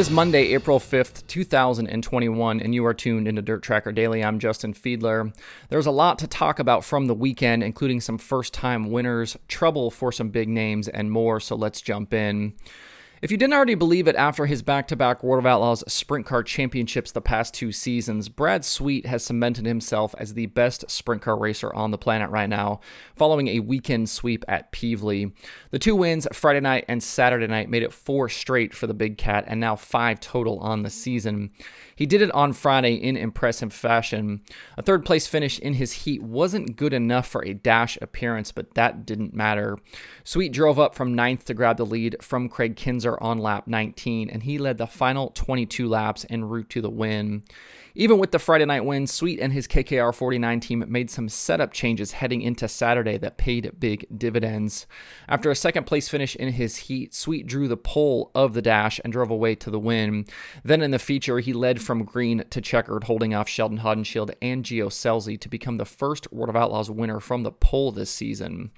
It is Monday, April 5th, 2021, and you are tuned into Dirt Tracker Daily. I'm Justin Fiedler. There's a lot to talk about from the weekend, including some first time winners, trouble for some big names, and more, so let's jump in. If you didn't already believe it after his back to back World of Outlaws sprint car championships the past two seasons, Brad Sweet has cemented himself as the best sprint car racer on the planet right now, following a weekend sweep at Pevely. The two wins, Friday night and Saturday night, made it four straight for the Big Cat and now five total on the season. He did it on Friday in impressive fashion. A third place finish in his heat wasn't good enough for a dash appearance, but that didn't matter. Sweet drove up from ninth to grab the lead from Kraig Kinser on lap 19, and he led the final 22 laps en route to the win. Even with the Friday night win, Sweet and his KKR 49 team made some setup changes heading into Saturday that paid big dividends. After a second place finish in his heat, Sweet drew the pole of the dash and drove away to the win. Then in the feature, he led from green to checkered, holding off Sheldon Haudenschild and Gio Scelzi to become the first World of Outlaws winner from the pole this season.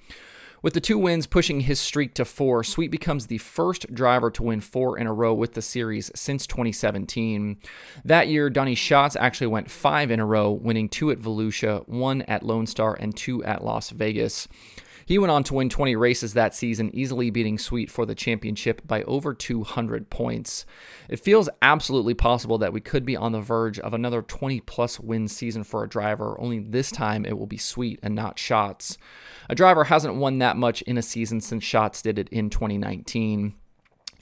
With the two wins pushing his streak to four, Sweet becomes the first driver to win four in a row with the series since 2017. That year, Donny Schatz actually went five in a row, winning two at Volusia, one at Lone Star, and two at Las Vegas. He went on to win 20 races that season, easily beating Sweet for the championship by over 200 points. It feels absolutely possible that we could be on the verge of another 20 plus win season for a driver, only this time it will be Sweet and not Schatz. A driver hasn't won that much in a season since Schatz did it in 2019.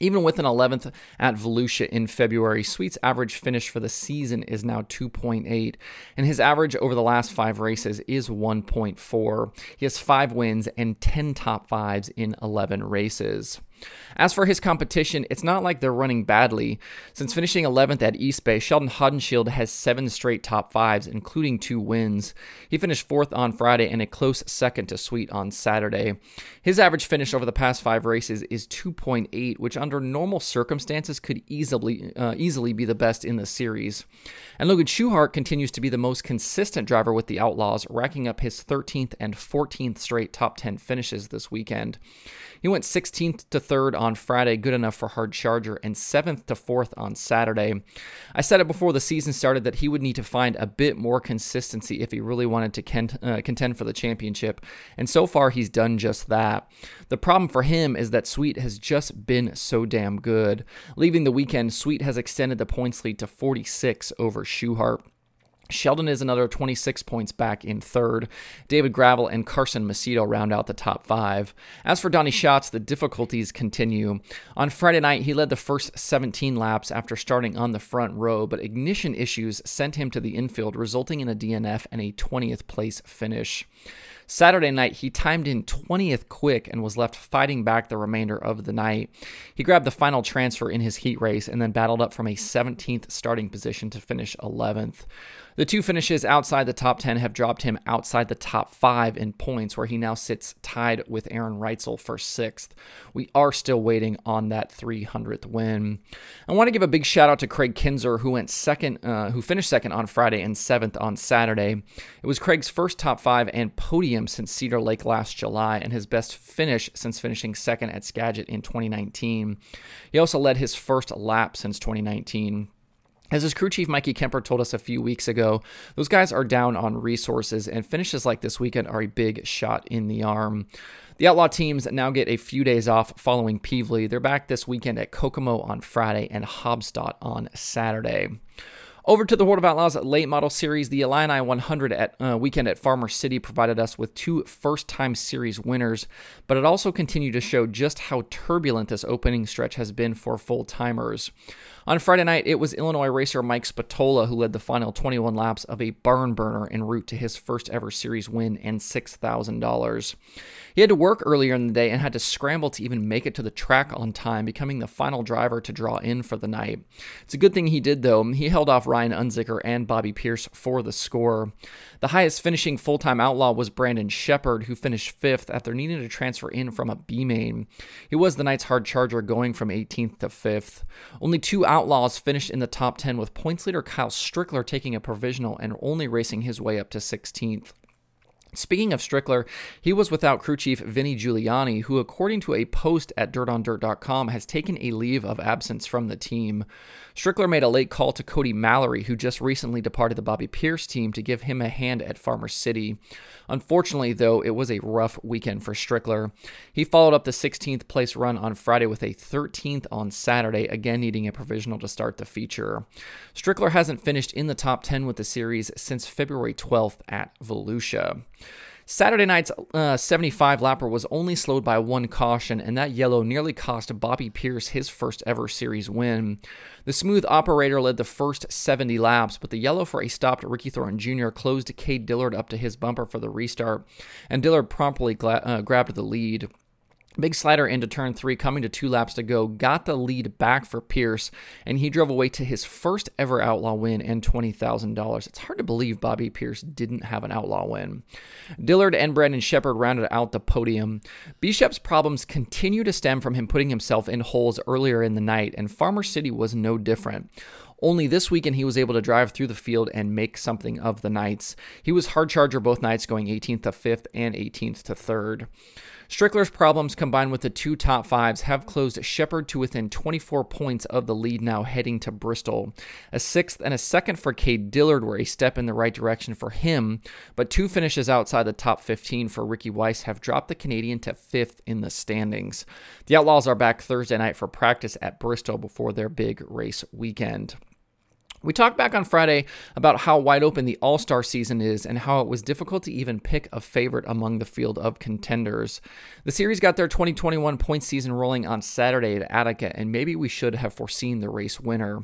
Even with an 11th at Volusia in February, Sweet's average finish for the season is now 2.8, and his average over the last five races is 1.4. He has five wins and 10 top fives in 11 races. As for his competition, it's not like they're running badly. Since finishing 11th at East Bay, Sheldon Haudenschild has seven straight top fives, including two wins. He finished fourth on Friday and a close second to Sweet on Saturday. His average finish over the past five races is 2.8, which under normal circumstances could easily uh, easily be the best in the series. And Logan Schuchart continues to be the most consistent driver with the Outlaws, racking up his 13th and 14th straight top 10 finishes this weekend. He went 16th to 3rd on Friday, good enough for hard charger, and 7th to 4th on Saturday. I said it before the season started that he would need to find a bit more consistency if he really wanted to uh, contend for the championship, and so far he's done just that. The problem for him is that Sweet has just been so damn good. Leaving the weekend, Sweet has extended the points lead to 46 over Schuchart. Sheldon is another 26 points back in third. David Gravel and Carson Macedo round out the top five. As for Donny Schatz, the difficulties continue. On Friday night, he led the first 17 laps after starting on the front row, but ignition issues sent him to the infield, resulting in a DNF and a 20th place finish. Saturday night, he timed in 20th quick and was left fighting back the remainder of the night. He grabbed the final transfer in his heat race and then battled up from a 17th starting position to finish 11th. The two finishes outside the top 10 have dropped him outside the top five in points, where he now sits tied with Aaron Reutzel for sixth. We are still waiting on that 300th win. I want to give a big shout out to Kraig Kinser, who went second, uh, who finished second on Friday and seventh on Saturday. It was Kraig's first top five and podium since Cedar Lake last July, and his best finish since finishing second at Skagit in 2019. He also led his first lap since 2019. As his crew chief Mikey Kemper told us a few weeks ago, those guys are down on resources, and finishes like this weekend are a big shot in the arm. The Outlaw teams now get a few days off following Pevely. They're back this weekend at Kokomo on Friday and Haubstadt on Saturday. Over to the World of Outlaws late model series, the Illini 100 at uh, weekend at Farmer City provided us with two first-time series winners, but it also continued to show just how turbulent this opening stretch has been for full-timers. On Friday night, it was Illinois racer Mike Spatola who led the final 21 laps of a barn burner en route to his first ever series win and $6,000. He had to work earlier in the day and had to scramble to even make it to the track on time, becoming the final driver to draw in for the night. It's a good thing he did, though. He held off Ryan Unzicker and Bobby Pierce for the score. The highest finishing full time outlaw was Brandon Sheppard, who finished fifth after needing to transfer in from a B main. He was the night's hard charger, going from 18th to 5th. Only two outlaws finished in the top 10, with points leader Kyle Strickler taking a provisional and only racing his way up to 16th. Speaking of Strickler, he was without crew chief Vinnie Giuliani, who, according to a post at dirtondirt.com, has taken a leave of absence from the team. Strickler made a late call to Cody Mallory, who just recently departed the Bobby Pierce team, to give him a hand at Farmer City. Unfortunately, though, it was a rough weekend for Strickler. He followed up the 16th place run on Friday with a 13th on Saturday, again needing a provisional to start the feature. Strickler hasn't finished in the top 10 with the series since February 12th at Volusia. Saturday night's uh, 75 lapper was only slowed by one caution, and that yellow nearly cost Bobby Pierce his first ever series win. The smooth operator led the first 70 laps, but the yellow for a stopped Ricky Thornton Jr. closed Cade Dillard up to his bumper for the restart, and Dillard promptly gla- uh, grabbed the lead. Big slider into turn three, coming to two laps to go, got the lead back for Pierce, and he drove away to his first ever outlaw win and $20,000. It's hard to believe Bobby Pierce didn't have an outlaw win. Dillard and Brandon Sheppard rounded out the podium. Bishop's problems continue to stem from him putting himself in holes earlier in the night, and Farmer City was no different. Only this weekend he was able to drive through the field and make something of the nights. He was hard charger both nights, going 18th to 5th and 18th to 3rd. Strickler's problems combined with the two top fives have closed Sheppard to within 24 points of the lead now heading to Bristol. A sixth and a second for Cade Dillard were a step in the right direction for him, but two finishes outside the top 15 for Ricky Weiss have dropped the Canadian to fifth in the standings. The Outlaws are back Thursday night for practice at Bristol before their big race weekend. We talked back on Friday about how wide open the All Star season is and how it was difficult to even pick a favorite among the field of contenders. The series got their 2021 point season rolling on Saturday at Attica, and maybe we should have foreseen the race winner.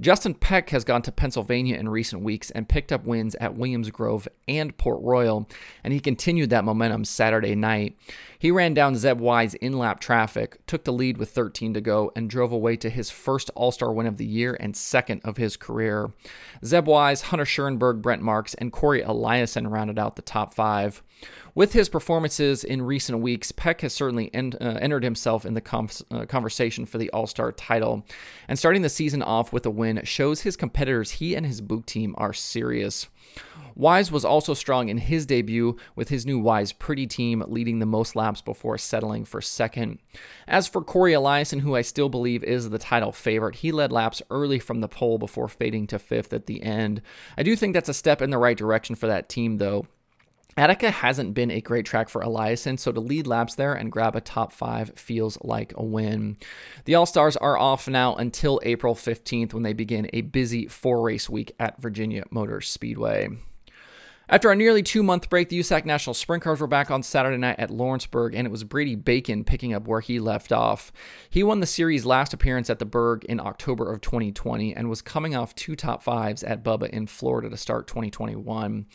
Justin Peck has gone to Pennsylvania in recent weeks and picked up wins at Williams Grove and Port Royal, and he continued that momentum Saturday night. He ran down Zeb Wise in lap traffic, took the lead with 13 to go, and drove away to his first All Star win of the year and second of his career. Zeb Wise, Hunter Schuerenberg, Brent Marks, and Corey Eliason rounded out the top five. With his performances in recent weeks, Peck has certainly en- uh, entered himself in the com- uh, conversation for the All Star title. And starting the season off with a win shows his competitors he and his Buch team are serious. Wise was also strong in his debut with his new Wise Pretty team leading the most laps before settling for second. As for Corey Eliason, who I still believe is the title favorite, he led laps early from the pole before fading to fifth at the end. I do think that's a step in the right direction for that team, though. Attica hasn't been a great track for Eliason, so to lead laps there and grab a top five feels like a win. The All Stars are off now until April 15th when they begin a busy four race week at Virginia Motor Speedway. After a nearly two month break, the USAC National Sprint Cars were back on Saturday night at Lawrenceburg, and it was Brady Bacon picking up where he left off. He won the series' last appearance at the Burg in October of 2020 and was coming off two top fives at Bubba in Florida to start 2021.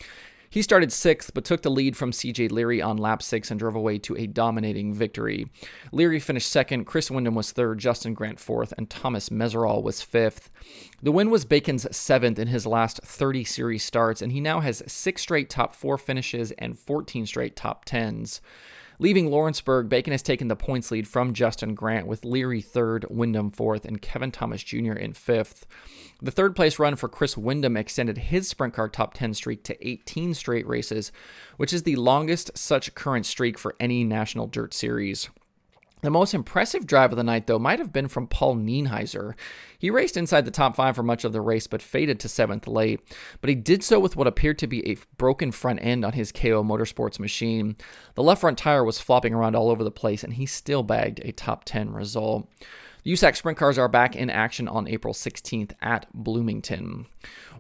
He started sixth, but took the lead from CJ Leary on lap six and drove away to a dominating victory. Leary finished second, Chris Windom was third, Justin Grant fourth, and Thomas Meseraull was fifth. The win was Bacon's seventh in his last 30 series starts, and he now has six straight top four finishes and 14 straight top tens. Leaving Lawrenceburg, Bacon has taken the points lead from Justin Grant with Leary third, Windom fourth, and Kevin Thomas Jr. in fifth. The third place run for Chris Windom extended his sprint car top 10 streak to 18 straight races, which is the longest such current streak for any national dirt series. The most impressive drive of the night, though, might have been from Paul Nienhiser. He raced inside the top five for much of the race, but faded to seventh late. But he did so with what appeared to be a broken front end on his KO Motorsports machine. The left front tire was flopping around all over the place, and he still bagged a top 10 result. The USAC Sprint Cars are back in action on April 16th at Bloomington.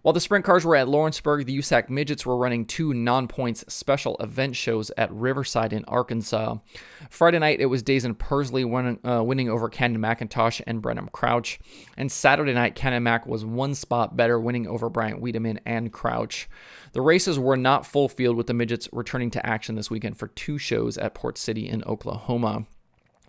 While the Sprint Cars were at Lawrenceburg, the USAC Midgets were running two non points special event shows at Riverside in Arkansas. Friday night, it was Daison winning, uh, winning over Cannon McIntosh and Brenham Crouch. And Saturday night, Cannon Mac was one spot better, winning over Bryant Wiedeman and Crouch. The races were not full field, with the Midgets returning to action this weekend for two shows at Port City in Oklahoma.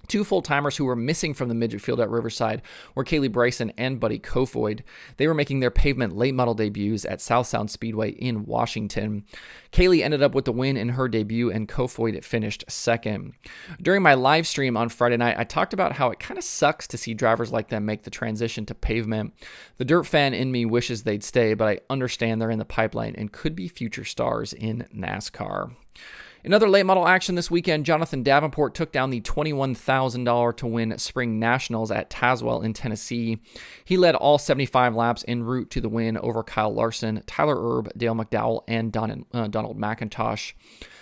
Two full timers who were missing from the midget field at Riverside were Kaylee Bryson and Buddy Kofoid. They were making their pavement late model debuts at South Sound Speedway in Washington. Kaylee ended up with the win in her debut, and Kofoid finished second. During my live stream on Friday night, I talked about how it kind of sucks to see drivers like them make the transition to pavement. The dirt fan in me wishes they'd stay, but I understand they're in the pipeline and could be future stars in NASCAR. In other late model action this weekend, Jonathan Davenport took down the $21,000 to win Spring Nationals at Tazewell in Tennessee. He led all 75 laps en route to the win over Kyle Larson, Tyler Erb, Dale McDowell, and Don, uh, Donald McIntosh.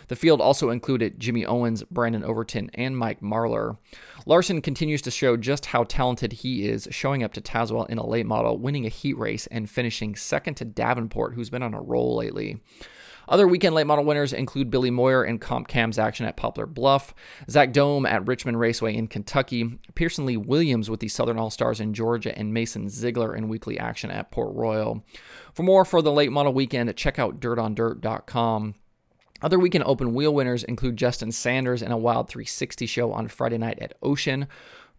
The field also included Jimmy Owens, Brandon Overton, and Mike Marlar. Larson continues to show just how talented he is, showing up to Tazewell in a late model, winning a heat race, and finishing second to Davenport, who's been on a roll lately. Other weekend late model winners include Billy Moyer and Comp Cam's action at Poplar Bluff, Zach Dohm at Richmond Raceway in Kentucky, Pearson Lee Williams with the Southern All Stars in Georgia, and Mason Zeigler in weekly action at Port Royal. For more for the late model weekend, check out dirtondirt.com. Other weekend open wheel winners include Justin Sanders in a Wild 360 show on Friday night at Ocean,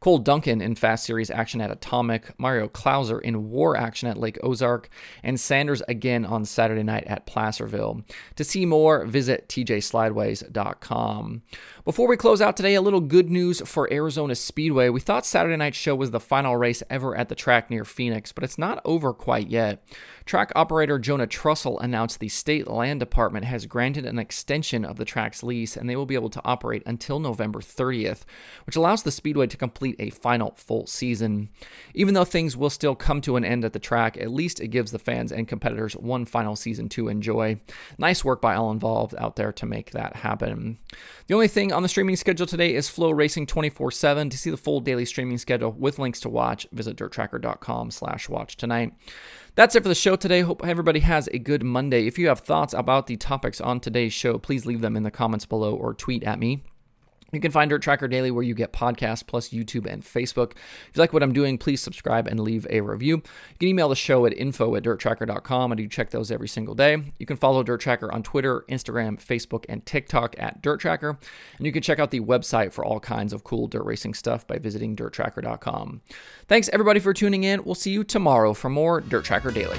Cole Duncan in Fast Series action at Atomic, Mario Clouser in War action at Lake Ozark, and Sanders again on Saturday night at Placerville. To see more, visit tjslideways.com. Before we close out today, a little good news for Arizona Speedway. We thought Saturday night's show was the final race ever at the track near Phoenix, but it's not over quite yet. Track operator Jonah Trussell announced the state land department has granted an extension of the track's lease and they will be able to operate until November 30th, which allows the Speedway to complete a final full season. Even though things will still come to an end at the track, at least it gives the fans and competitors one final season to enjoy. Nice work by all involved out there to make that happen. The only thing on the streaming schedule today is FloRacing 24/7. To see the full daily streaming schedule with links to watch, visit dirttracker.com/watch tonight. That's it for the show today. Hope everybody has a good Monday. If you have thoughts about the topics on today's show, please leave them in the comments below or tweet at me. You can find Dirt Tracker Daily where you get podcasts plus YouTube and Facebook. If you like what I'm doing, please subscribe and leave a review. You can email the show at info at dirttracker.com. I do check those every single day. You can follow Dirt Tracker on Twitter, Instagram, Facebook, and TikTok at Dirt Tracker. And you can check out the website for all kinds of cool dirt racing stuff by visiting dirttracker.com. Thanks everybody for tuning in. We'll see you tomorrow for more Dirt Tracker Daily.